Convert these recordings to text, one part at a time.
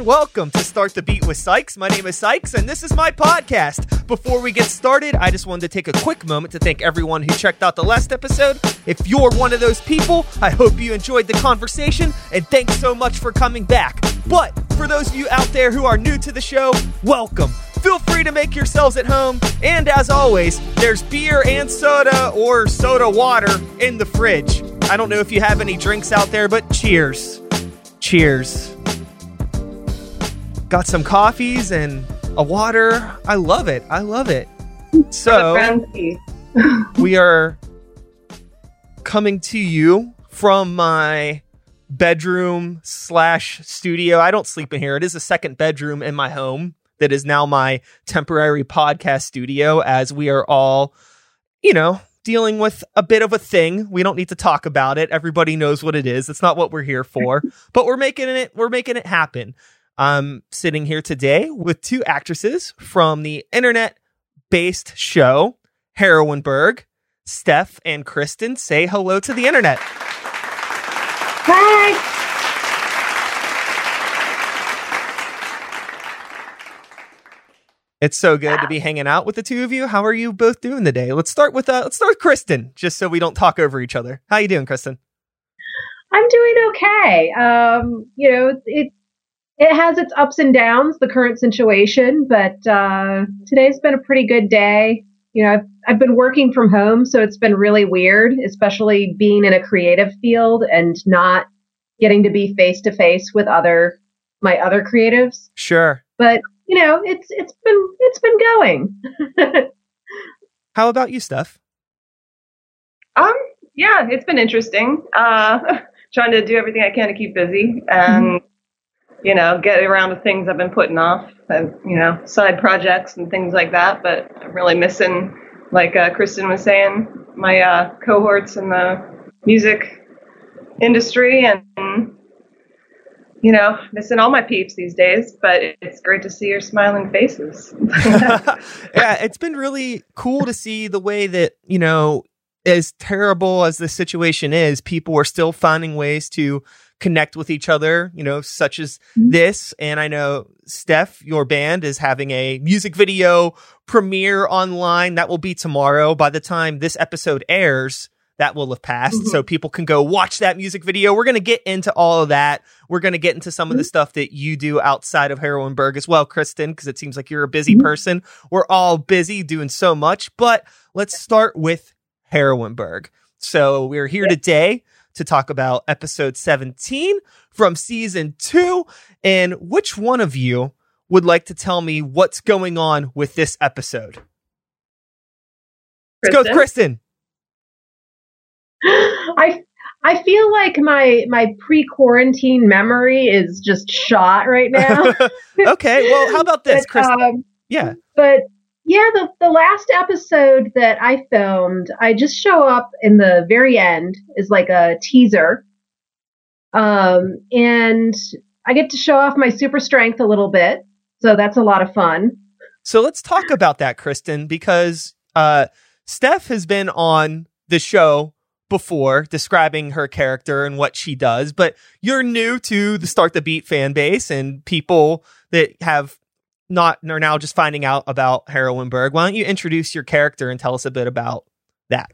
and welcome to Start the Beat with Sykes. My name is Sykes, and this is my podcast. Before we get started, I just wanted to take a quick moment to thank everyone who checked out the last episode. If you're one of those people, I hope you enjoyed the conversation, and thanks so much for coming back. But for those of you out there who are new to the show, welcome. Feel free to make yourselves at home, and as always, there's beer and soda or soda water in the fridge. I don't know if you have any drinks out there, but cheers. Cheers. Got some coffees and a water. I love it. I love it. So we are coming to you from my bedroom slash studio. I don't sleep in here. It is a second bedroom in my home that is now my temporary podcast studio as we are all, you know, dealing with a bit of a thing. We don't need to talk about it. Everybody knows what it is. It's not what we're here for, but we're making it we're making it happen. I'm sitting here today with two actresses from the internet based show Heroineburg. Steph and Kristen say hello to the internet. Hi. It's so good to be hanging out with the two of you. How are you both doing today? Let's start with uh, let's start with Kristen, just so we don't talk over each other. How you doing, Kristen? I'm doing okay. Um, you know, it it has its ups and downs, the current situation, but uh, today's been a pretty good day. You know, I've, I've been working from home, so it's been really weird, especially being in a creative field and not getting to be face to face with other my other creatives. Sure. But you know, it's it's been it's been going. How about you, Steph? Um, yeah, it's been interesting. Uh, trying to do everything I can to keep busy and, you know, get around to things I've been putting off and, you know, side projects and things like that. But I'm really missing, like uh, Kristen was saying, my uh, cohorts in the music industry and, you know, missing all my peeps these days. But it's great to see your smiling faces. yeah, it's been really cool to see the way that, you know, as terrible as the situation is, people are still finding ways to connect with each other, you know, such as Mhm. this. And I know, Steph, your band is having a music video premiere online. That will be tomorrow. By the time this episode airs, that will have passed. Mhm. So people can go watch that music video. We're going to get into all of that. We're going to get into some of the stuff that you do outside of Heroineburg as well, Kristen, because it seems like you're a busy Mhm. person. We're all busy doing so much, but let's start with Heroineburg. So we're here today to talk about episode 17 from season two. And which one of you would like to tell me what's going on with this episode? Let's go with Kristen. I I feel like my my pre quarantine memory is just shot right now. okay, well, how about this, Kristen? um, yeah. but yeah, the the last episode that I filmed, I just show up in the very end is like a teaser. Um, and I get to show off my super strength a little bit, so that's a lot of fun. So let's talk about that, Kristen, because uh, Steph has been on the show before describing her character and what she does, but you're new to the Start the Beat fan base and people that have not are now just finding out about Heroineburg. Why don't you introduce your character and tell us a bit about that?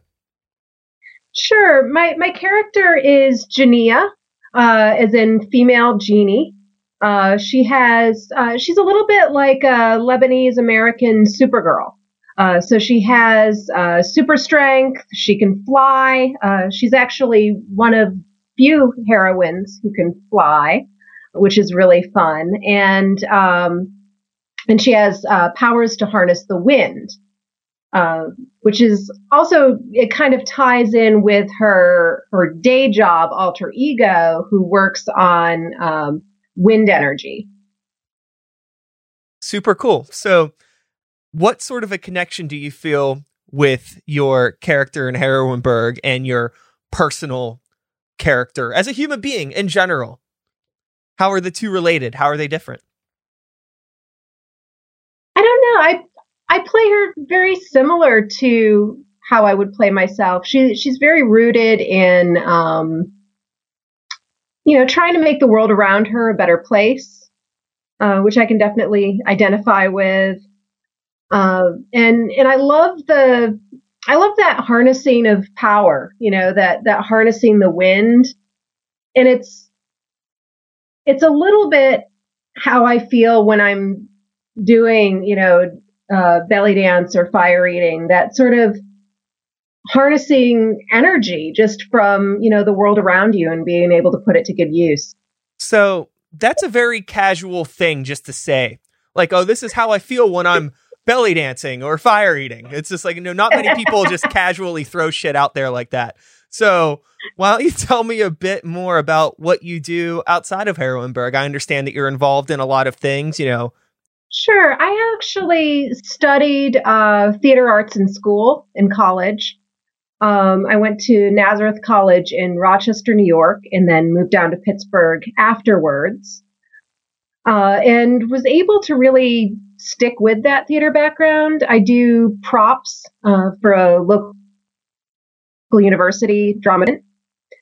Sure. My my character is Jania, uh, as in female genie. Uh, she has uh, she's a little bit like a Lebanese American Supergirl. Uh, so she has uh, super strength. She can fly. Uh, she's actually one of few heroines who can fly, which is really fun. And um, and she has uh, powers to harness the wind uh, which is also it kind of ties in with her her day job alter ego who works on um, wind energy. Super cool. So, what sort of a connection do you feel with your character in Heroineburg and your personal character as a human being in general? How are the two related? How are they different? I don't know. I I play her very similar to how I would play myself. She she's very rooted in um, you know trying to make the world around her a better place. uh, which I can definitely identify with. Uh, and and I love the I love that harnessing of power. You know that that harnessing the wind, and it's it's a little bit how I feel when I'm doing you know uh, belly dance or fire eating. That sort of harnessing energy just from you know the world around you and being able to put it to good use. So that's a very casual thing just to say. Like oh this is how i feel when i'm belly dancing or fire eating. It's just like you know not many people just casually throw shit out there like that. So why don't you tell me a bit more about what you do outside of Heroineburg i understand that you're involved in a lot of things you know Sure. I actually studied uh, theater arts in school, in college. Um, I went to Nazareth College in Rochester, New York, and then moved down to Pittsburgh afterwards. Uh, and was able to really stick with that theater background. I do props uh, for a local university drama.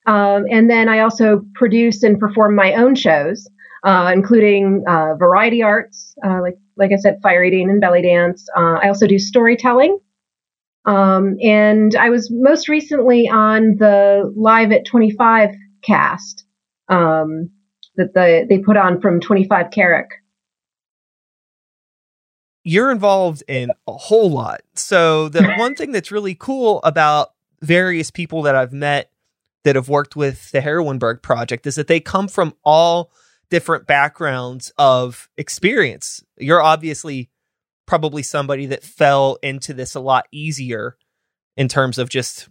Um, and then I also produce and perform my own shows, uh, including uh, variety arts, uh, like like I said, fire eating and belly dance. Uh, I also do storytelling. Um, and I was most recently on the Live at 25 cast um, that the, they put on from 25 Carrick. You're involved in a whole lot. So, the one thing that's really cool about various people that I've met that have worked with the Heroineburg project is that they come from all different backgrounds of experience. You're obviously probably somebody that fell into this a lot easier in terms of just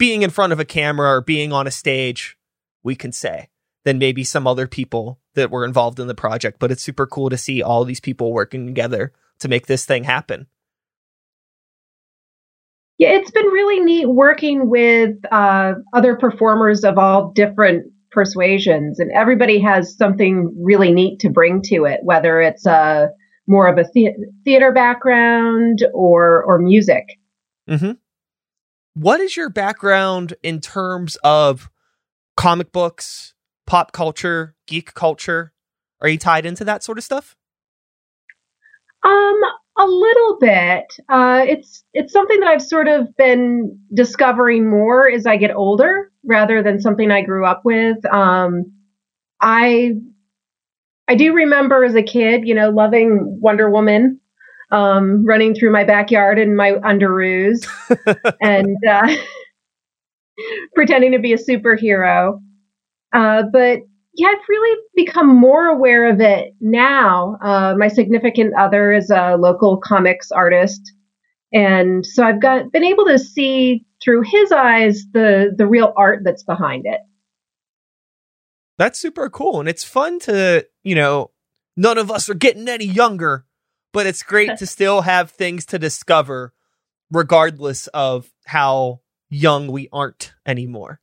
being in front of a camera or being on a stage, we can say, than maybe some other people that were involved in the project. But it's super cool to see all these people working together to make this thing happen. Yeah, it's been really neat working with uh, other performers of all different persuasions, and everybody has something really neat to bring to it, whether it's a more of a the- theater background or or music. Mm-hmm. What is your background in terms of comic books, pop culture, geek culture? Are you tied into that sort of stuff? Um, a little bit. Uh, it's it's something that I've sort of been discovering more as I get older, rather than something I grew up with. Um, I I do remember as a kid, you know, loving Wonder Woman, um, running through my backyard in my underoos and uh, pretending to be a superhero. Uh, but yeah, I've really become more aware of it now. Uh, my significant other is a local comics artist, and so I've got been able to see through his eyes the the real art that's behind it. That's super cool. And it's fun to, you know, none of us are getting any younger, but it's great to still have things to discover regardless of how young we aren't anymore.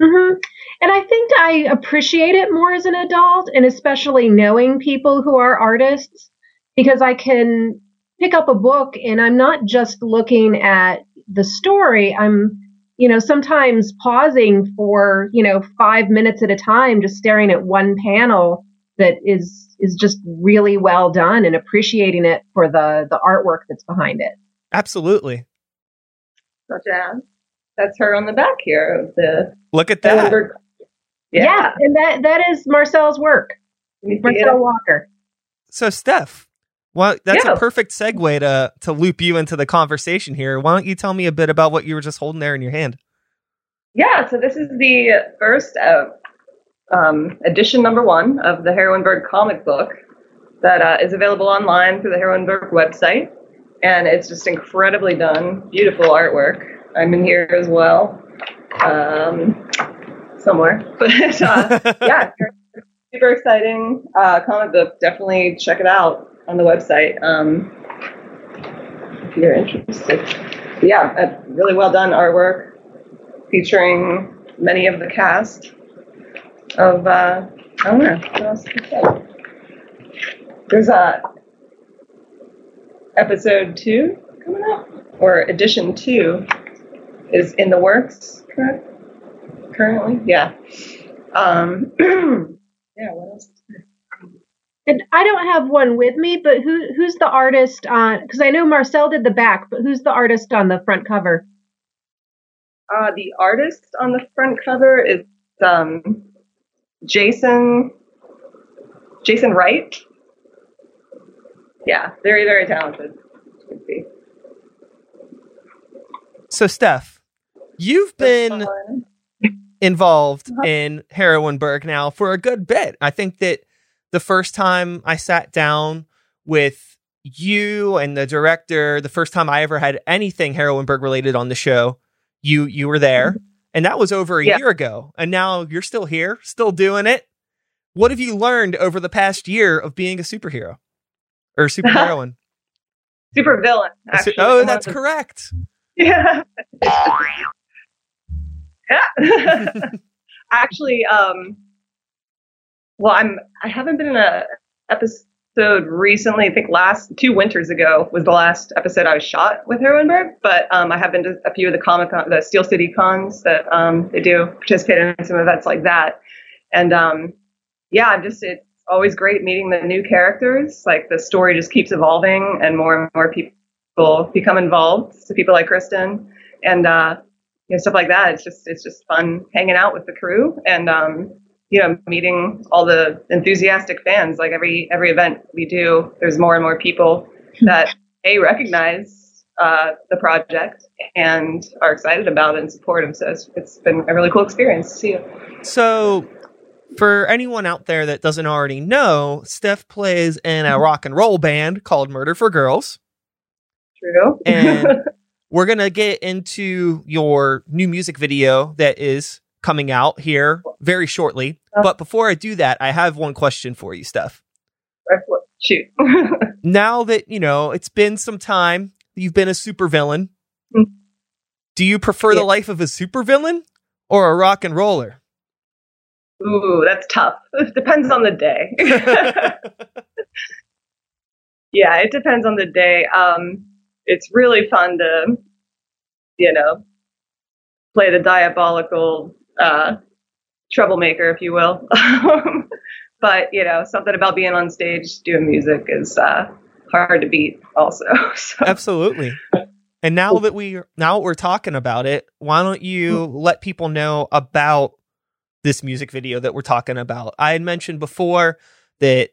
Mm-hmm. And I think I appreciate it more as an adult, and especially knowing people who are artists, because I can pick up a book and I'm not just looking at the story, I'm you know, sometimes pausing for, you know, five minutes at a time, just staring at one panel that is is just really well done and appreciating it for the the artwork that's behind it. Absolutely. Such as that's her on the back here of the look at that. Yeah. yeah, and that that is Marcel's work. Marcel Walker. So Steph, well, that's yeah. a perfect segue to to loop you into the conversation here. Why don't you tell me a bit about what you were just holding there in your hand? Yeah, so this is the first uh, um, edition number one of the Heroineburg comic book that uh, is available online through the Heroineburg website, and it's just incredibly done, beautiful artwork. I'm in here as well, um, somewhere, but uh, yeah, super exciting uh, comic book. Definitely check it out on the website um, if you're interested. Yeah, really well done artwork featuring many of the cast of uh, I don't know what else to say. There's a episode two coming up, or edition two is in the works, correct? Currently, yeah. Um, yeah. What else? And I don't have one with me, but who who's the artist on? Because I know Marcel did the back, but who's the artist on the front cover? Uh, the artist on the front cover is um, Jason Jason Wright. Yeah, very very talented. So, Steph, you've been involved uh-huh. in Heroineburg now for a good bit. I think that the first time I sat down with you and the director, the first time I ever had anything Heroineburg related on the show, you you were there. Mm-hmm. And that was over a yeah. year ago. And now you're still here, still doing it. What have you learned over the past year of being a superhero or superheroine? Super villain. Actually. Oh, that's correct. Yeah. yeah. actually, um, well, I'm I haven't been in a episode recently. I think last two winters ago was the last episode I was shot with Heroineburg. But um, I have been to a few of the comic con, the Steel City cons that um, they do participate in some events like that. And um, yeah, I'm just it's always great meeting the new characters. Like the story just keeps evolving, and more and more people become involved. So people like Kristen and uh, you know, stuff like that. It's just it's just fun hanging out with the crew and um, you know meeting all the enthusiastic fans. Like every every event we do, there's more and more people that a recognize uh, the project and are excited about it and support them. So it's, it's been a really cool experience to see you. So for anyone out there that doesn't already know, Steph plays in a rock and roll band called Murder for Girls. True. and we're going to get into your new music video that is coming out here very shortly. Uh, but before I do that, I have one question for you, Steph. Shoot. now that, you know, it's been some time, you've been a supervillain. Mm-hmm. Do you prefer yeah. the life of a supervillain or a rock and roller? Ooh, that's tough. It depends on the day. yeah, it depends on the day. Um, it's really fun to, you know, play the diabolical uh, troublemaker, if you will. but you know, something about being on stage doing music is uh, hard to beat. Also, so. absolutely. And now that we now that we're talking about it, why don't you hmm. let people know about this music video that we're talking about. I had mentioned before that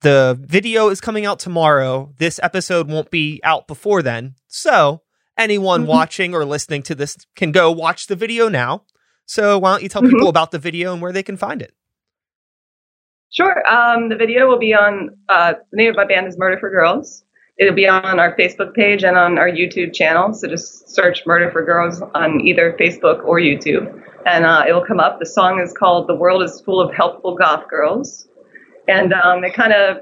the video is coming out tomorrow. This episode won't be out before then. So anyone mm-hmm. watching or listening to this can go watch the video now. So why don't you tell mm-hmm. people about the video and where they can find it? Sure. Um, the video will be on uh, the name of my band is Murder for Girls. It'll be on our Facebook page and on our YouTube channel. So just search Murder for Girls on either Facebook or YouTube and uh, it will come up. The song is called "The World Is Full of Helpful Goth Girls," and um, it kind of,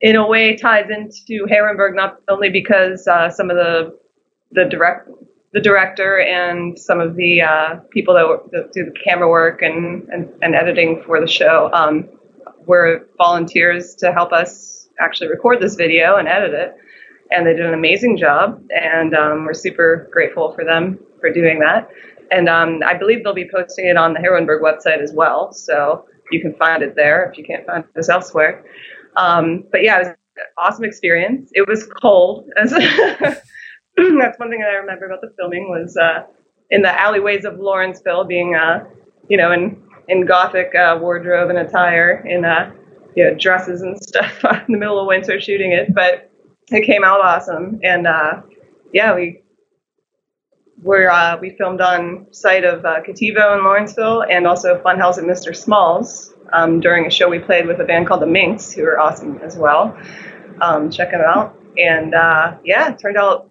in a way, ties into Heroineburg not only because uh, some of the the direct the director and some of the uh, people that, that, do the camera work and, and, and editing for the show um, were volunteers to help us actually record this video and edit it. And they did an amazing job, and um, we're super grateful for them for doing that. And um, I believe they'll be posting it on the Heroineburg website as well. So you can find it there if you can't find this elsewhere. Um, but yeah, it was an awesome experience. It was cold. That's one thing that I remember about the filming was uh, in the alleyways of Lawrenceville, being uh, you know in in gothic uh, wardrobe and attire, in uh, you know dresses and stuff in the middle of winter shooting it. But it came out awesome, and uh, yeah, we where uh, we filmed on site of Cattivo in Lawrenceville and also Funhouse at Mr. Smalls um, during a show we played with a band called the Minx, who are awesome as well. Um, check them out. And yeah, it turned out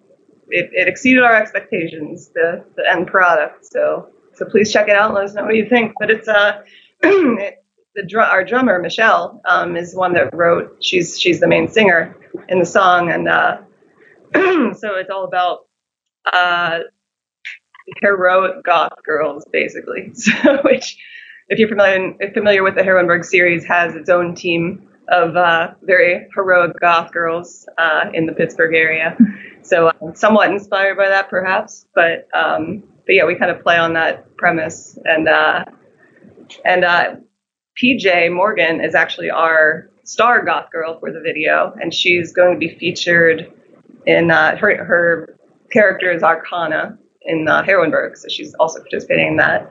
it, it, exceeded our expectations, the, the end product. So so please check it out let us know what you think. But it's uh, it, the dr- our drummer Michelle um, is one that wrote. She's she's the main singer in the song, and uh, so it's all about uh, heroic goth girls, basically. So, which, if you're familiar familiar with the Heroineburg series, has its own team of uh, very heroic goth girls uh, in the Pittsburgh area. So, uh, somewhat inspired by that, perhaps. But, um, but yeah, we kind of play on that premise, and uh, and uh, PJ Morgan is actually our star goth girl for the video, and she's going to be featured in uh, her her character is Arcana in uh, Heroineburg, so she's also participating in that.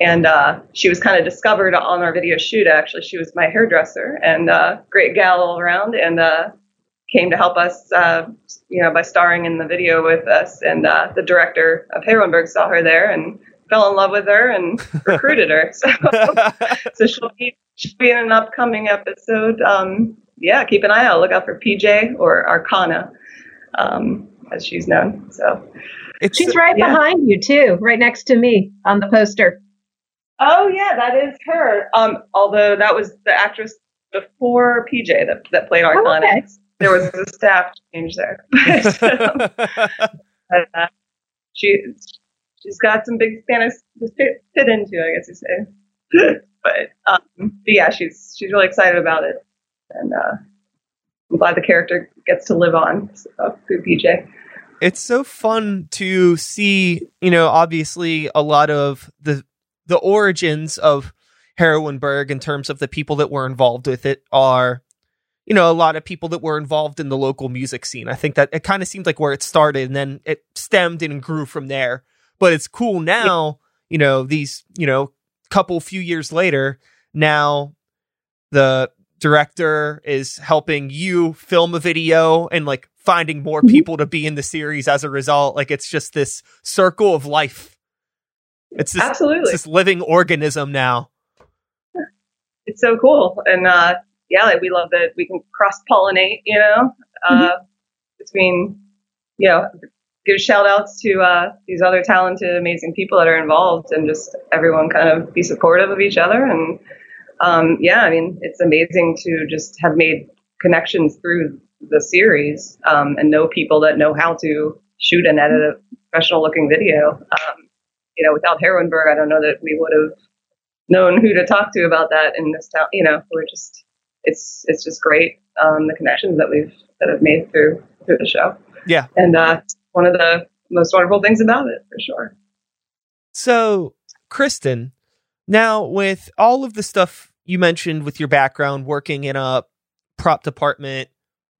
And uh, she was kind of discovered on our video shoot. Actually, she was my hairdresser and uh, great gal all around, and uh, came to help us, uh, you know, by starring in the video with us. And uh, the director of Heroineburg saw her there and fell in love with her and recruited her. So, so she'll be she'll be in an upcoming episode. Um, yeah, keep an eye out. Look out for PJ or Arcana, um, as she's known. So it's, she's right yeah. behind you too, right next to me on the poster. Oh yeah, that is her. Um, although that was the actress before PJ that that played Arcana. Oh, okay. There was a staff change there. but, uh, she she's got some big Spanish to fit, fit into, I guess you say. but, um, but yeah, she's she's really excited about it, and uh, I'm glad the character gets to live on so, through PJ. It's so fun to see, you know, obviously a lot of the the origins of Heroineburg in terms of the people that were involved with it are you know a lot of people that were involved in the local music scene. I think that it kind of seemed like where it started and then it stemmed and grew from there. But it's cool now, you know, these, you know, couple few years later, now the director is helping you film a video and like finding more mm-hmm. people to be in the series as a result. Like it's just this circle of life it's this, absolutely it's this living organism now. It's so cool, and uh, yeah, like we love that we can cross pollinate. You know, uh, mm-hmm. between you know, give shout outs to uh, these other talented, amazing people that are involved, and just everyone kind of be supportive of each other. And um, yeah, I mean, it's amazing to just have made connections through the series um, and know people that know how to shoot and edit a professional looking video. Um, you know, without Heroineburg, I don't know that we would have known who to talk to about that in this town. You know, we're just it's it's just great um, the connections that we've that have made through through the show. Yeah, and uh, one of the most wonderful things about it for sure. So, Kristen, now with all of the stuff you mentioned with your background working in a prop department,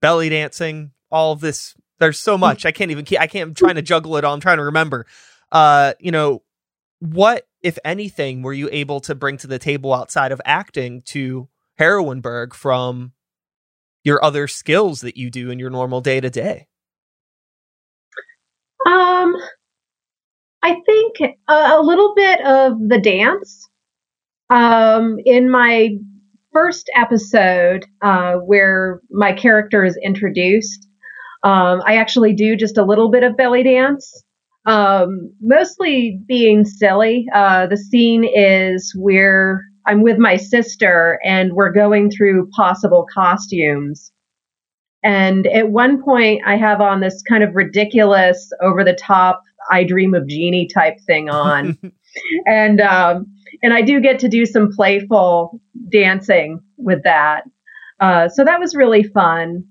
belly dancing, all of this. There's so much. I can't even. Keep, I can't. I'm trying to juggle it all. I'm trying to remember. Uh, you know, what, if anything, were you able to bring to the table outside of acting to Heroineburg from your other skills that you do in your normal day to day? Um, I think a, a, little bit of the dance. Um, in my first episode, uh, where my character is introduced, um, I actually do just a little bit of belly dance um, mostly being silly. Uh, the scene is where I'm with my sister and we're going through possible costumes. And at one point, I have on this kind of ridiculous, over the top, I dream of Jeannie type thing on. and, um, and I do get to do some playful dancing with that. Uh, so that was really fun.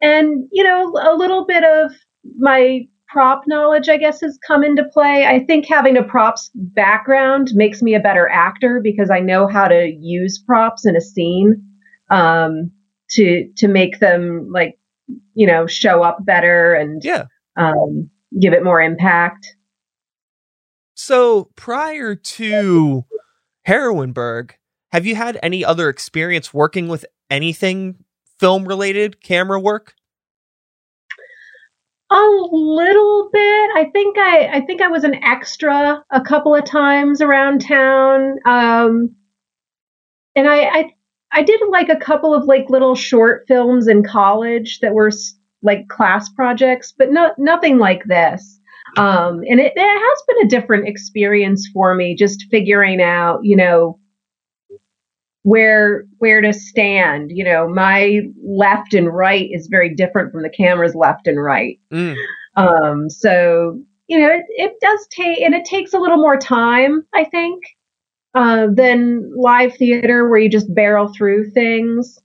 And, you know, a little bit of my prop knowledge, I guess, has come into play. I think having a props background makes me a better actor because I know how to use props in a scene um, to to make them like you know show up better and yeah. um, give it more impact. So prior to Heroineburg, have you had any other experience working with anything film related camera work? A little bit. I think I I think I was an extra a couple of times around town. Um, and I, I I did like a couple of like little short films in college that were like class projects, but no nothing like this. Um, and it, it has been a different experience for me, just figuring out, you know, where where to stand. You know, my left and right is very different from the camera's left and right. Mm. Um, so you know, it, it does take, and it takes a little more time, I think, uh, than live theater where you just barrel through things.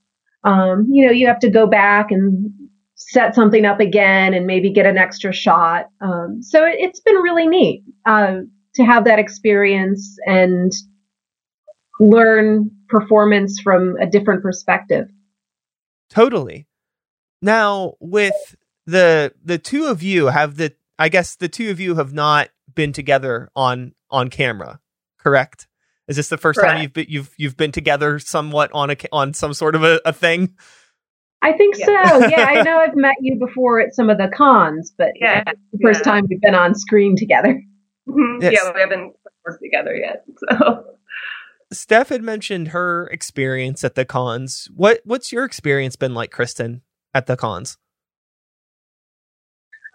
Um, you know, you have to go back and set something up again and maybe get an extra shot. Um, so it, has been really neat uh, to have that experience and learn performance from a different perspective. Totally. Now, with the the two of you have the I guess the two of you have not been together on on camera, correct? Is this the first Correct. time you've been, you've you've been together somewhat on a on some sort of a, a thing? I think Yeah. so. Yeah, I know I've met you before at some of the cons, but Yeah. it's the first yeah. time we've been on screen together. Mhm. Yes. Yeah, we haven't worked together yet. So Steph had mentioned her experience at the cons. What what's your experience been like, Kristen, at the cons?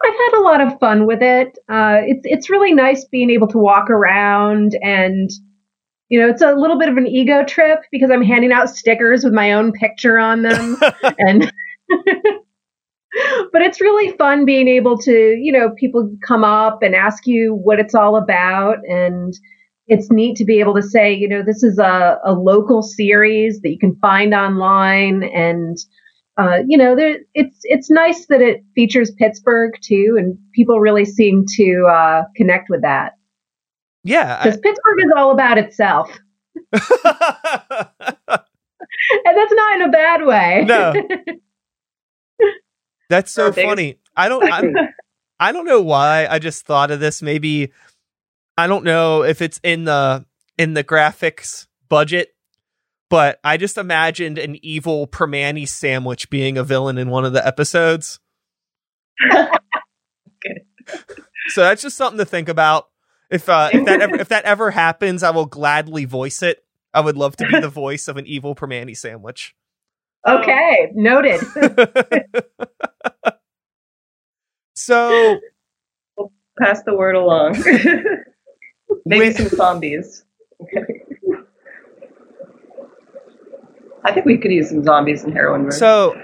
I've had a lot of fun with it. Uh, it's it's really nice being able to walk around and you know it's a little bit of an ego trip because I'm handing out stickers with my own picture on them and but it's really fun being able to you know people come up and ask you what it's all about and it's neat to be able to say you know this is a, a local series that you can find online and uh, you know there, it's it's nice that it features pittsburgh too and people really seem to uh, connect with that yeah. because pittsburgh is all about itself and that's not in a bad way No. That's so Our biggest- funny. I don't I, I don't know why. I just thought of this. Maybe I don't know if it's in the in the graphics budget, but I just imagined an evil Primanti sandwich being a villain in one of the episodes. So that's just something to think about. If uh, if that ever, if that ever happens, I will gladly voice it. I would love to be the voice of an evil Primanti sandwich. okay noted so pass the word along. Maybe Wait- some zombies. Okay. I think we could use some zombies and heroin. So,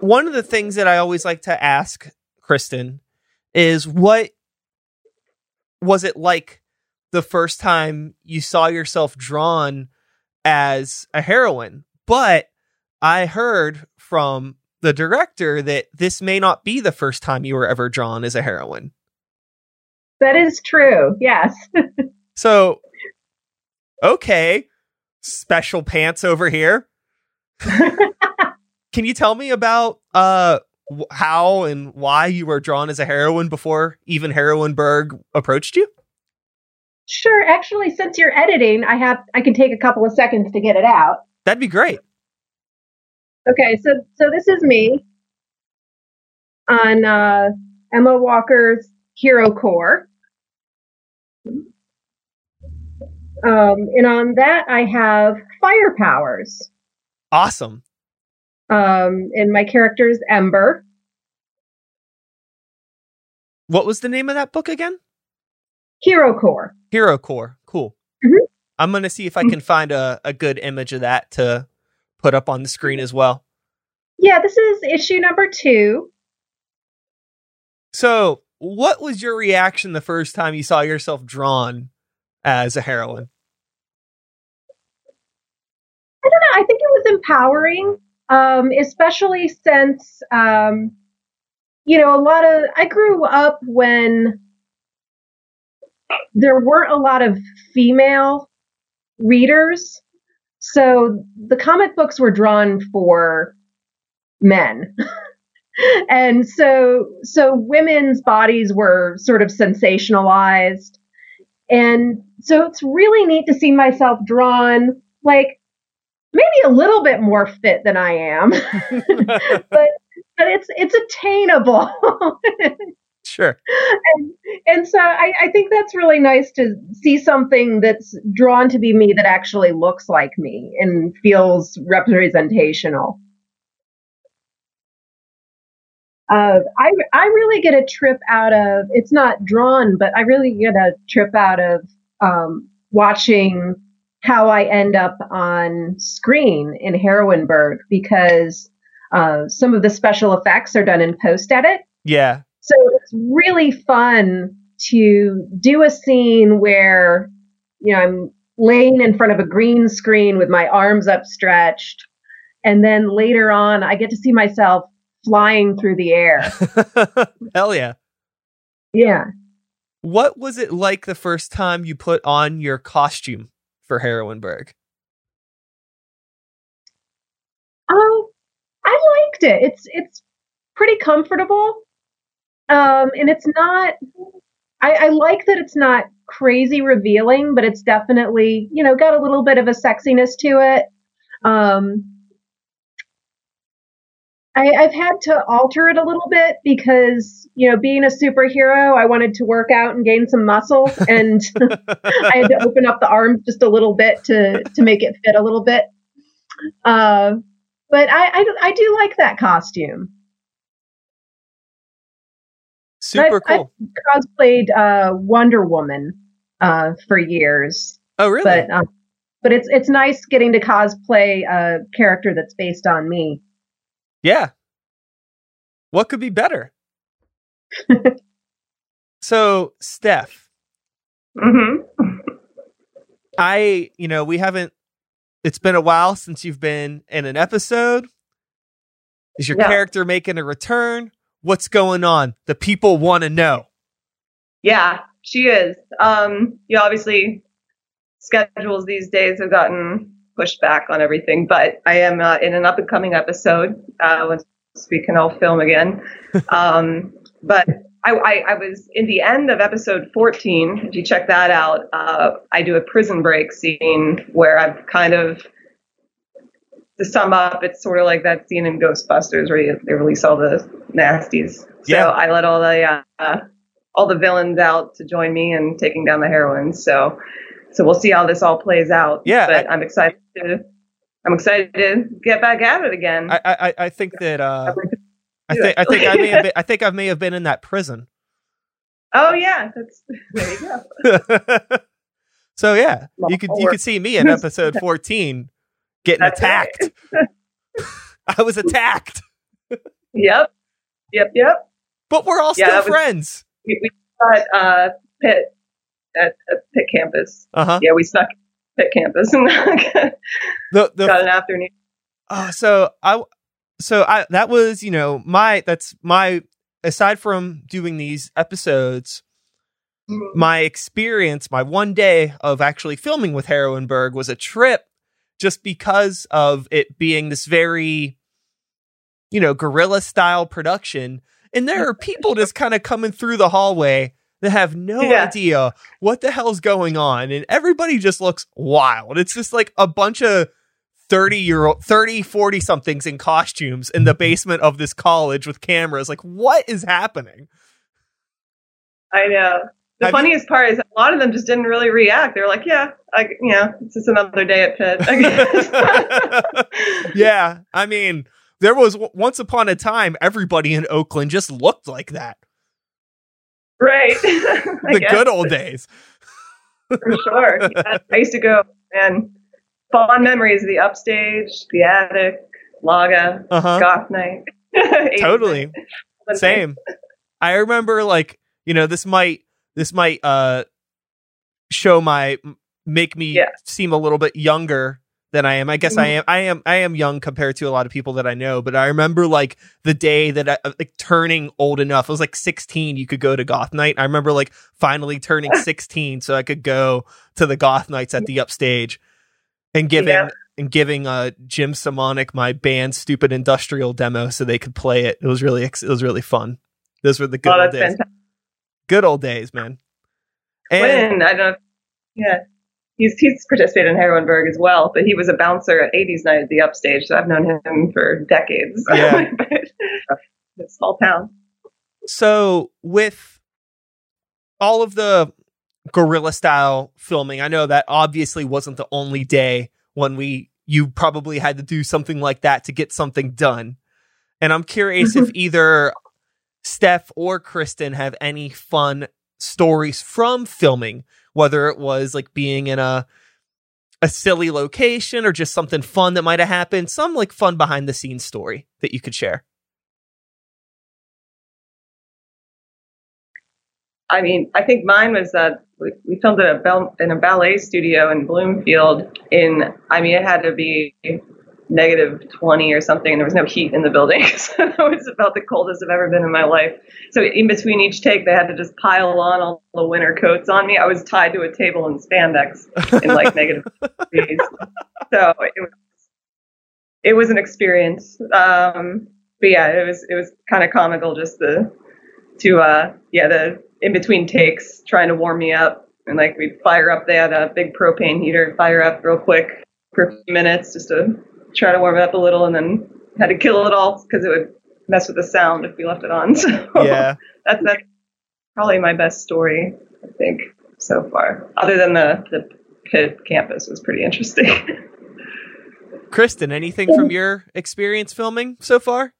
one of the things that I always like to ask Kristen is what was it like the first time you saw yourself drawn as a heroine? But I heard from the director that this may not be the first time you were ever drawn as a heroine. That is true yes So, okay, special pants over here. Can you tell me about uh how and why you were drawn as a heroine before even Heroineburg approached you? Sure. Actually, since you're editing, I have I can take a couple of seconds to get it out. That'd be great. Okay, so so this is me on uh, Emma Walker's Hero Core. Um, and on that, I have fire powers. Awesome. Um, and my character is Ember. What was the name of that book again? Hero Core. Hero Core. Cool. Mhm. I'm gonna see if I can find a, a good image of that to put up on the screen as well. Yeah, this is issue number two. So, what was your reaction the first time you saw yourself drawn as a heroine? I don't know. I think it was empowering, um, especially since, um, you know, a lot of, I grew up when there weren't a lot of female readers. So the comic books were drawn for men. and so, so women's bodies were sort of sensationalized. And so it's really neat to see myself drawn like maybe a little bit more fit than I am, but but it's it's attainable. sure. and, and so I, I think that's really nice to see something that's drawn to be me that actually looks like me and feels representational. Uh, I I really get a trip out of it's not drawn, but I really get a trip out of um, watching how I end up on screen in Heroineburg because uh, some of the special effects are done in post edit. Yeah. So it's really fun to do a scene where, you know, I'm laying in front of a green screen with my arms upstretched. And then later on, I get to see myself flying through the air. Hell yeah. Yeah. What was it like the first time you put on your costume for Heroineburg? Oh, I liked it. It's it's pretty comfortable. Um, and it's not I, I like that it's not crazy revealing, but it's definitely, you know, got a little bit of a sexiness to it. Um, I, I've had to alter it a little bit because, you know, being a superhero, I wanted to work out and gain some muscle, and I had to open up the arms just a little bit to to make it fit a little bit. Uh, but I, I, I do like that costume. Super I've, cool. I've cosplayed uh, Wonder Woman uh, for years, oh, really? but um, but it's it's nice getting to cosplay a character that's based on me. Yeah. What could be better? so, Steph, hmm I, you know, we haven't, it's been a while since you've been in an episode. Is your Yeah. character making a return? What's going on? The people want to know. Yeah, she is. Um, you know, obviously, schedules these days have gotten pushed back on everything, but I am uh, in an up and coming episode uh, once we can all film again. Um, but I, I, I was in the end of episode 14. If you check that out, uh, I do a prison break scene where I've kind of to sum up, it's sort of like that scene in Ghostbusters where you, they release all the nasties. So Yeah. I let all the uh, all the villains out to join me in taking down the heroines. So so we'll see how this all plays out. Yeah, but I, am excited to I'm excited to get back at it again. I, I, I think that, uh, I'd like to I think. I think I may have been, I think I may have been in that prison. oh yeah, that's there you go. so yeah, you could, you could see me in episode 14 getting That's right. attacked. I was attacked, Yep, yep, yep. but we're all Yeah, still was- friends. We, we got uh, pit at, at Pitt campus. Uh huh. Yeah, we snuck Campus. And got The, the, an afternoon. Oh, so I, so I that was you know my that's my aside from doing these episodes, mm-hmm. my experience, my one day of actually filming with Heroineburg was a trip, just because of it being this very, you know, guerrilla style production, and there are people just kind of coming through the hallway that have no Yeah. idea what the hell's going on, and everybody just looks wild. It's just like a bunch of 30 year old 30 40 somethings in costumes in the mm-hmm. basement of this college with cameras like what is happening I know. The Have you- funniest part is a lot of them just didn't really react. They were like, "Yeah, I, you know, it's just another day at Pitt." Yeah i mean there was once upon a time everybody in oakland just looked like that right. The guess, good old days for sure. Yeah, I used to go and fond memories of the upstage, the attic, Laga, uh-huh goth night. totally same i remember like you know this might this might uh show my make me Yeah. seem a little bit younger than i am i guess i Mhm. am i am i am young compared to a lot of people that i know but i remember like the day that i like turning old enough it was like 16 you could go to goth night i remember like finally turning 16 so i could go to the goth nights at the upstage and giving Yeah. and giving uh Jim Simonic my band Stupid Industrial demo so they could play it. It was really it was really fun. Those were the good Oh, old days. fantastic. Good old days, man. And When I don't. Yeah, he's he's participated in Heroineburg as well, but he was a bouncer at '80s night at the Upstage. So I've known him for decades. Yeah. But small town. so with all of the guerrilla style filming, I know that obviously wasn't the only day when we you probably had to do something like that to get something done. And I'm curious if either Steph or Kristen have any fun stories from filming, whether it was like being in a a silly location or just something fun that might have happened, some like fun behind the scenes story that you could share. I mean, I think mine was that we, we filmed at a in a ballet studio in Bloomfield. In I mean, it had to be negative 20 or something, and there was no heat in the building. so it was about the coldest I've ever been in my life. So in between each take, they had to just pile on all the winter coats on me. I was tied to a table in spandex in like negative degrees. So it was it was an experience. Um, but yeah, it was it was kind of comical just the to uh yeah the in between takes trying to warm me up and like we'd fire up. They had a big propane heater, fire up real quick for a few minutes just to try to warm it up a little, and then had to kill it all because it would mess with the sound if we left it on. So Yeah. that's that's probably my best story I think so far. Other than the the pit campus was pretty interesting. Kristen, anything from your experience filming so far?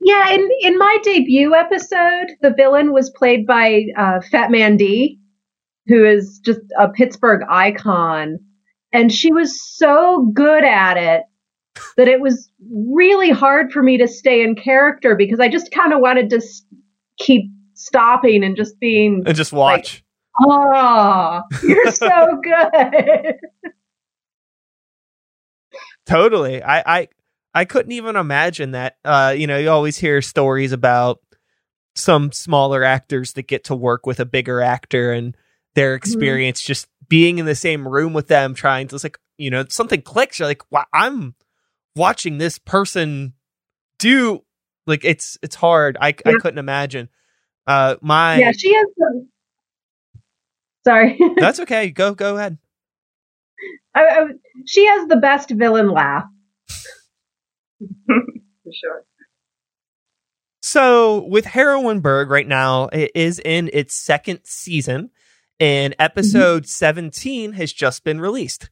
Yeah, in in my debut episode, the villain was played by uh, Fat Man D, who is just a Pittsburgh icon, and she was so good at it that it was really hard for me to stay in character because I just kind of wanted to s- keep stopping and just being, And just watch. oh, you're so good. Totally. I, I I couldn't even imagine that. Uh, you know, you always hear stories about some smaller actors that get to work with a bigger actor and their experience just being in the same room with them, trying to like, you know, something clicks. You're like, wow, I'm watching this person do like it's it's hard. I I couldn't imagine. Uh my yeah, she has some. Sorry. that's okay. Go go ahead. I, I, she has the best villain laugh. for sure. So with Heroineburg right now, it is in its second season, and episode 17 has just been released.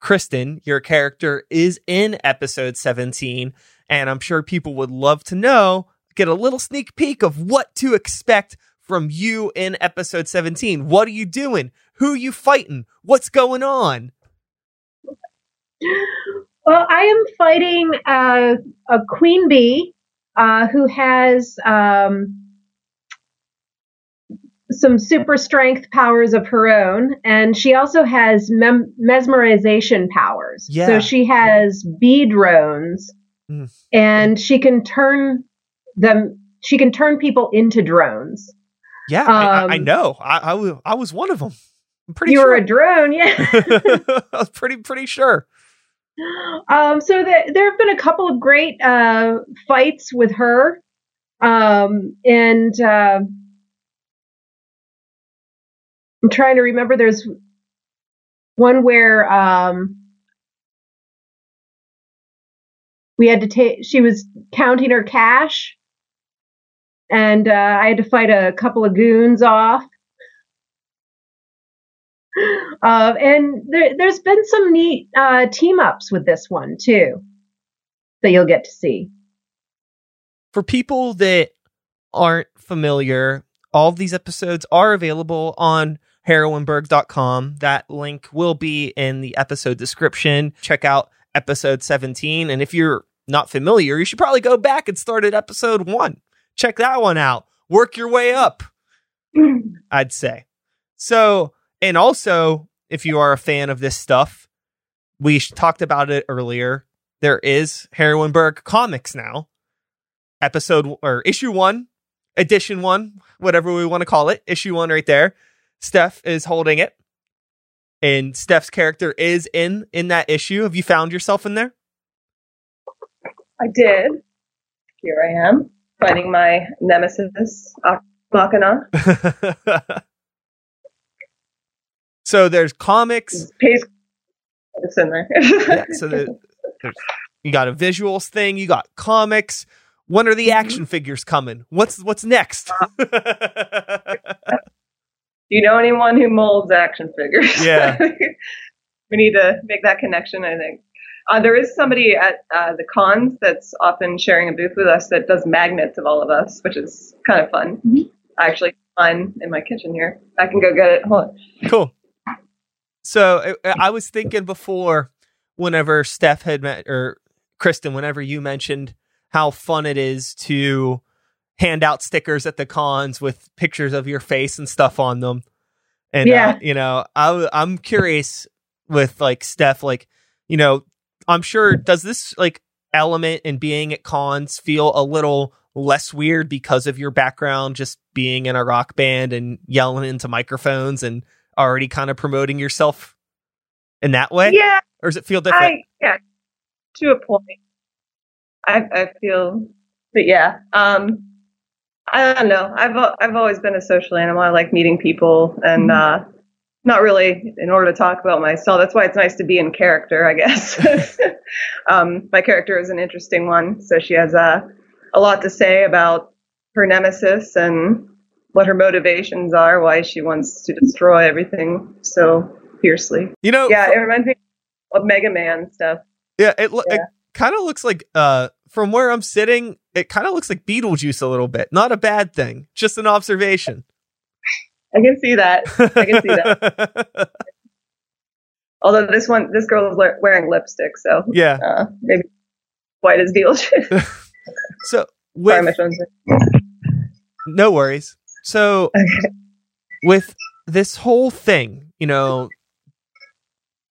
Kristen, your character is in episode 17, and I'm sure people would love to know, get a little sneak peek of what to expect from you in episode 17. What are you doing? Who are you fighting? What's going on? Well, I am fighting uh, a queen bee uh, who has um, some super strength powers of her own, and she also has mem- mesmerization powers. Yeah. So she has bee drones, Mm. and she can turn them. She can turn people into drones. Yeah, I, I- I Um, know. I, I, was, I was one of them. I'm pretty you sure. were a drone, yeah. I was pretty pretty sure. um, so the, there have been a couple of great uh, fights with her, um, and uh, I'm trying to remember. There's one where um, we had to take. She was counting her cash, and uh, I had to fight a couple of goons off. Uh, and there, there's been some neat uh, team ups with this one too that you'll get to see. For people that aren't familiar, all of these episodes are available on heroineburg.com. That link will be in the episode description. Check out episode 17. And if you're not familiar, you should probably go back and start at episode one. Check that one out. Work your way up. I'd say. So, and also, if you are a fan of this stuff, we talked about it earlier. There is Heroineburg comics now. Episode or issue one, edition one, whatever we want to call it. Issue one right there. Steph is holding it. And Steph's character is in in that issue. Have you found yourself in there? I did. Here I am, fighting my nemesis, Machina. so there's comics. Pace. It's in there. yeah, so the, you got a visuals thing, you got comics. When are the Mhm. action figures coming? What's what's next? Do you know anyone who molds action figures? Yeah. we need to make that connection, I think. Uh, there is somebody at uh, the cons that's often sharing a booth with us that does magnets of all of us, which is kind of fun. I actually find in my kitchen here. I can go get it. Hold on. cool. So I, I was thinking before, whenever Steph had met or Kristen, whenever you mentioned how fun it is to hand out stickers at the cons with pictures of your face and stuff on them, and Yeah. uh, you know, I'm curious with like Steph, like you know, I'm sure does this like element in being at cons feel a little less weird because of your background, just being in a rock band and yelling into microphones and already kind of promoting yourself in that way? Yeah, Or does it feel different? I yeah, to a point. I I feel but yeah, um, I don't know. I've I've always been a social animal. I like meeting people and uh, not really in order to talk about myself. That's why it's nice to be in character, I guess. um, my character is an interesting one, so she has uh, a lot to say about her nemesis and what her motivations are, why she wants to destroy everything so fiercely. You know, yeah, it reminds me of Mega Man stuff. Yeah, it, yeah. it kind of looks like uh, from where I'm sitting, it kind of looks like Beetlejuice a little bit. Not a bad thing, just an observation. I can see that. I can see that. Although this one, this girl is wearing lipstick, so yeah, uh, maybe white as Beetlejuice. so with, no worries. So okay. with this whole thing, you know,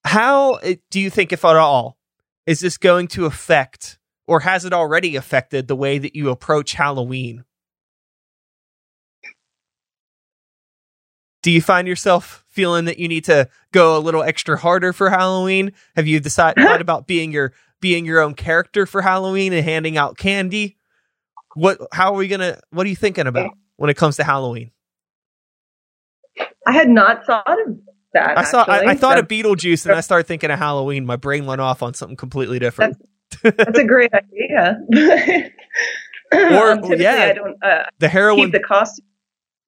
how do you think, if at all, is this going to affect, or has it already affected the way that you approach Halloween? Do you find yourself feeling that you need to go a little extra harder for Halloween? Have you decided thought about being your being your own character for Halloween and handing out candy? What how are we gonna what are you thinking about when it comes to Halloween? I had not thought of that. I saw I, I, thought of Beetlejuice and I started thinking of Halloween. My brain went off on something completely different. That's, that's a great idea. or um, yeah, I don't uh, the heroine keep the costume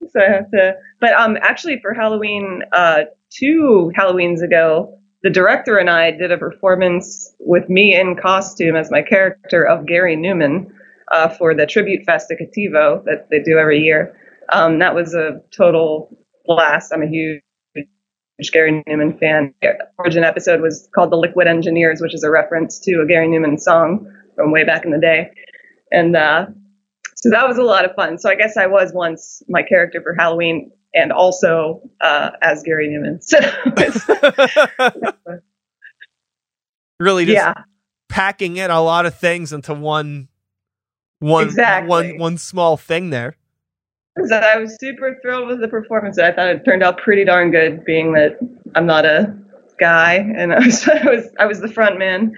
so I have to. But um, actually, for Halloween, uh, two Halloweens ago, the director and I did a performance with me in costume as my character of Gary Numan uh, for the Tribute Fest at Cattivo that they do every year. Um, that was a total blast. I'm a huge Gary Numan fan. The origin episode was called The Liquid Engineers, which is a reference to a Gary Numan song from way back in the day. And uh, so that was a lot of fun. So I guess I was once my character for Halloween and also uh, as Gary Numan. So really just yeah. packing in a lot of things into one one exactly. one one small thing there. So I was super thrilled with the performance. I thought it turned out pretty darn good, being that I'm not a guy and I was I was, I was the front man,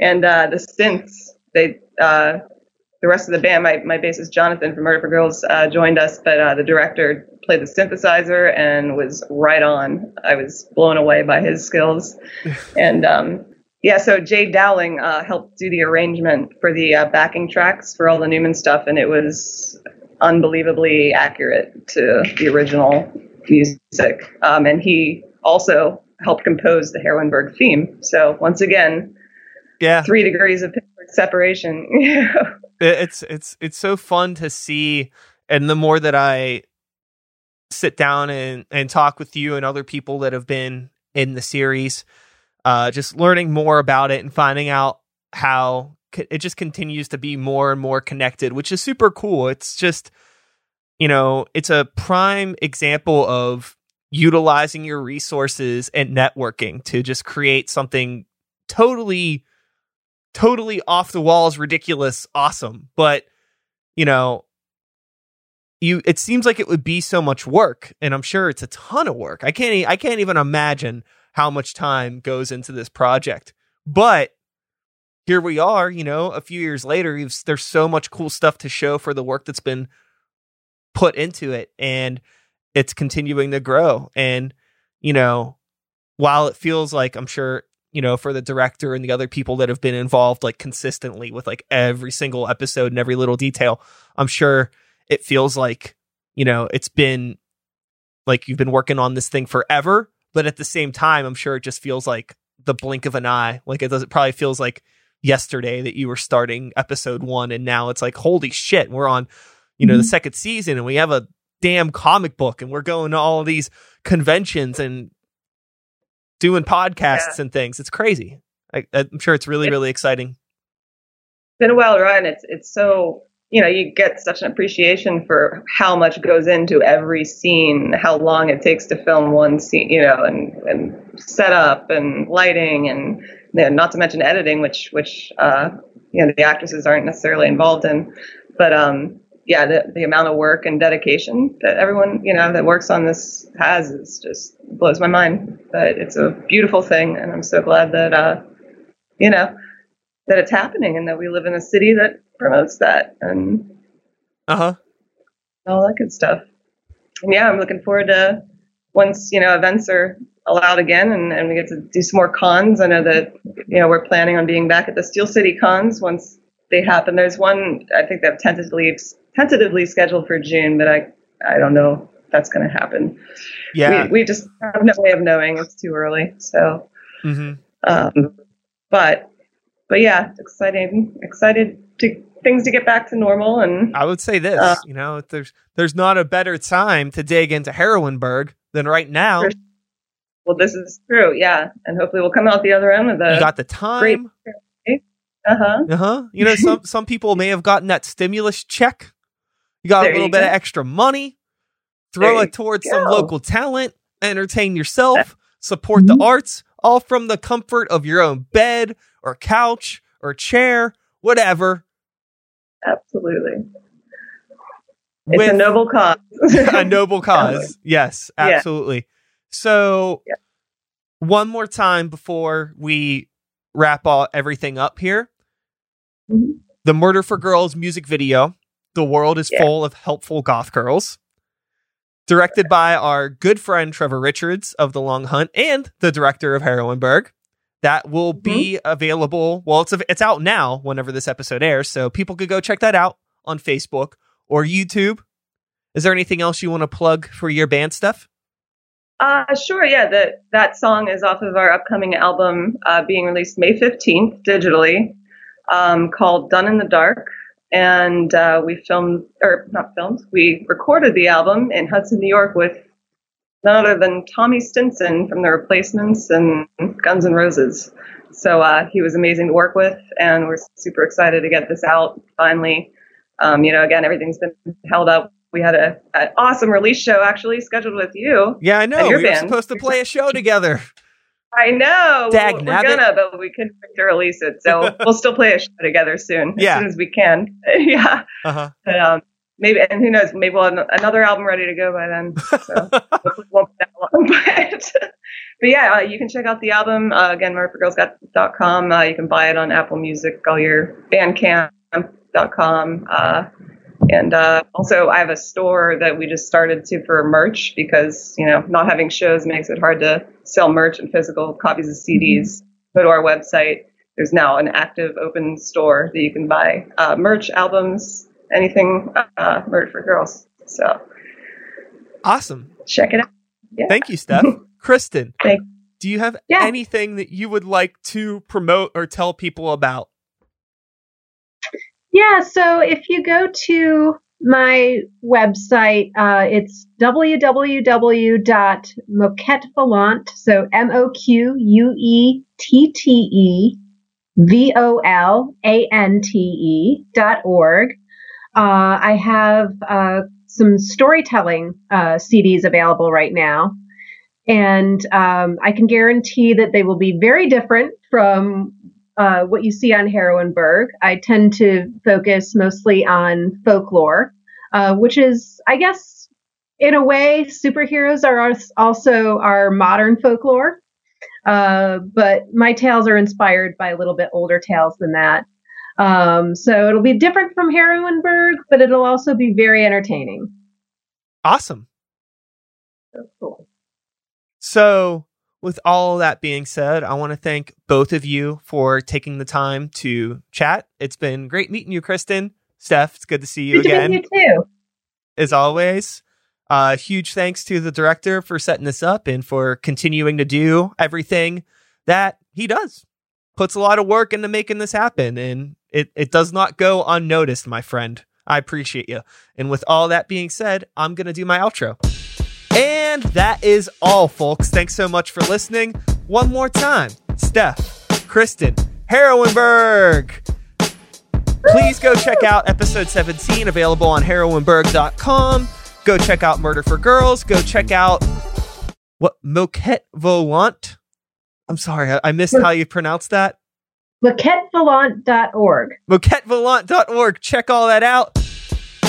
and uh, the synths they uh, the rest of the band, my, my bassist Jonathan from Murder for Girls uh, joined us, but uh, the director played the synthesizer and was right on. I was blown away by his skills. and um, yeah, so Jay Dowling uh, helped do the arrangement for the uh, backing tracks for all the Numan stuff, and it was unbelievably accurate to the original music. Um, and he also helped compose the Heroineburg theme. So once again, yeah, three degrees of separation. it's it's it's so fun to see and the more that i sit down and and talk with you and other people that have been in the series uh just learning more about it and finding out how it just continues to be more and more connected which is super cool it's just you know it's a prime example of utilizing your resources and networking to just create something totally totally off the walls, ridiculous, awesome. But, you know, you it seems like it would be so much work, and I'm sure it's a ton of work. I can't I can't even imagine how much time goes into this project. But here we are, you know, a few years later, there's so much cool stuff to show for the work that's been put into it and it's continuing to grow and you know, while it feels like I'm sure you know, for the director and the other people that have been involved like consistently with like every single episode and every little detail. I'm sure it feels like, you know, it's been like you've been working on this thing forever, but at the same time, I'm sure it just feels like the blink of an eye. Like it does, it probably feels like yesterday that you were starting episode one and now it's like, holy shit, we're on, you know, mm-hmm. the second season and we have a damn comic book and we're going to all these conventions and doing podcasts yeah. and things. It's crazy. I, am sure it's really, really exciting. It's been a well run. It's it's so you know you get such an appreciation for how much goes into every scene, how long it takes to film one scene, you know, and and setup and lighting and you know, not to mention editing, which which uh, you know the actresses aren't necessarily involved in, but um, yeah, the, the amount of work and dedication that everyone, you know, that works on this has is just blows my mind. But it's a beautiful thing, and I'm so glad that, uh, you know, that it's happening and that we live in a city that promotes that and Uh huh. all that good stuff. And yeah, I'm looking forward to once you know events are allowed again and, and we get to do some more cons. I know that you know we're planning on being back at the Steel City cons once they happen. There's one I think they've tentatively tentatively scheduled for June, but I I don't know if that's going to happen. Yeah. We, we just have no way of knowing. It's too early. So, hmm um, but but yeah, exciting. Excited to things to get back to normal and I would say this. Uh, you know, there's there's not a better time to dig into Heroineburg than right now. Sure. Well, this is true. Yeah, and hopefully we'll come out the other end with You got the time. uh huh. Uh huh. You know, some some people may have gotten that stimulus check. You got There a little bit go. of extra money. Throw you it towards some local talent. Entertain yourself. Support the Mhm. arts, all from the comfort of your own bed or couch or chair, whatever. Absolutely, it's with a noble cause. a noble cause. Yes, Yeah. So, Yeah. one more time before we wrap all everything up here. Mhm. The Murder for Girls music video. The world is Yeah. full of helpful goth girls. Directed by our good friend Trevor Richards of The Long Hunt and the director of Heroineburg. That will be Mm-hmm. available. Well, it's it's out now whenever this episode airs, so people could go check that out on Facebook or YouTube. Is there anything else you want to plug for your band stuff? Uh, sure. Yeah, that that song is off of our upcoming album, uh, being released May fifteenth digitally, um, called "Done in the Dark." And uh, we filmed, or not filmed, we recorded the album in Hudson, New York, with none other than Tommy Stinson from The Replacements and Guns N' Roses. So uh, he was amazing to work with, and we're super excited to get this out finally. Um, you know, again, everything's been held up. We had a an awesome release show actually scheduled with you. Yeah, I know. We were band. supposed to play a show together. I know. Dag we're gonna, but we couldn't to release it. So we'll still play a show together soon, Yeah. as soon as we can. yeah. Uh huh. But, um, maybe, and who knows? Maybe we'll have another album ready to go by then. So it won't be that long. But, but yeah, uh, you can check out the album uh, again, murderforgirls.com. Uh, you can buy it on Apple Music, all your Bandcamp.com. Uh, and uh, also, I have a store that we just started to for merch because you know not having shows makes it hard to sell merch and physical copies of CDs. Go to our website. There's now an active open store that you can buy uh, merch, albums, anything uh, Murder for Girls. So awesome. check it out. Yeah. Thank you, Steph. Kristen, Thank- do you have Yeah. anything that you would like to promote or tell people about? Yeah, so if you go to my website, uh, it's www.moquettevolant, so M O Q U E T T E V O L A N T E dot org. Uh, I have uh, some storytelling uh, CDs available right now. And um, I can guarantee that they will be very different from uh, what you see on Heroineburg. I tend to focus mostly on folklore, uh, which is, I guess, in a way, superheroes are also our modern folklore. Uh, but my tales are inspired by a little bit older tales than that. Um, so it'll be different from Heroineburg, but it'll also be very entertaining. Awesome. Cool. So, with all that being said, I want to thank both of you for taking the time to chat. It's been great meeting you, Kristen. Steph, it's good to see you Good to again, you too. as always. Uh, huge thanks to the director for setting this up and for continuing to do everything that he does. Puts a lot of work into making this happen, and it, it does not go unnoticed, my friend. I appreciate you. And with all that being said, I'm going to do my outro. And that is all, folks. Thanks so much for listening. One more time Steph, Kristen, Heroineburg. Please go check out episode 17, available on heroineburg.com. Go check out Murder for Girls. Go check out what Moquette Volant. I'm sorry, I, I missed how you pronounce that. MoquetteVolant.org. MoquetteVolant.org. Check all that out.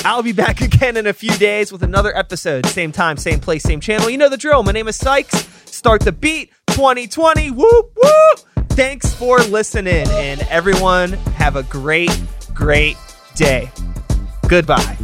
I'll be back again in a few days with another episode. Same time, same place, same channel. You know the drill. My name is Sykes. Start the beat 2020. Whoop, whoop. thanks for listening, and everyone have a great, great day. Goodbye.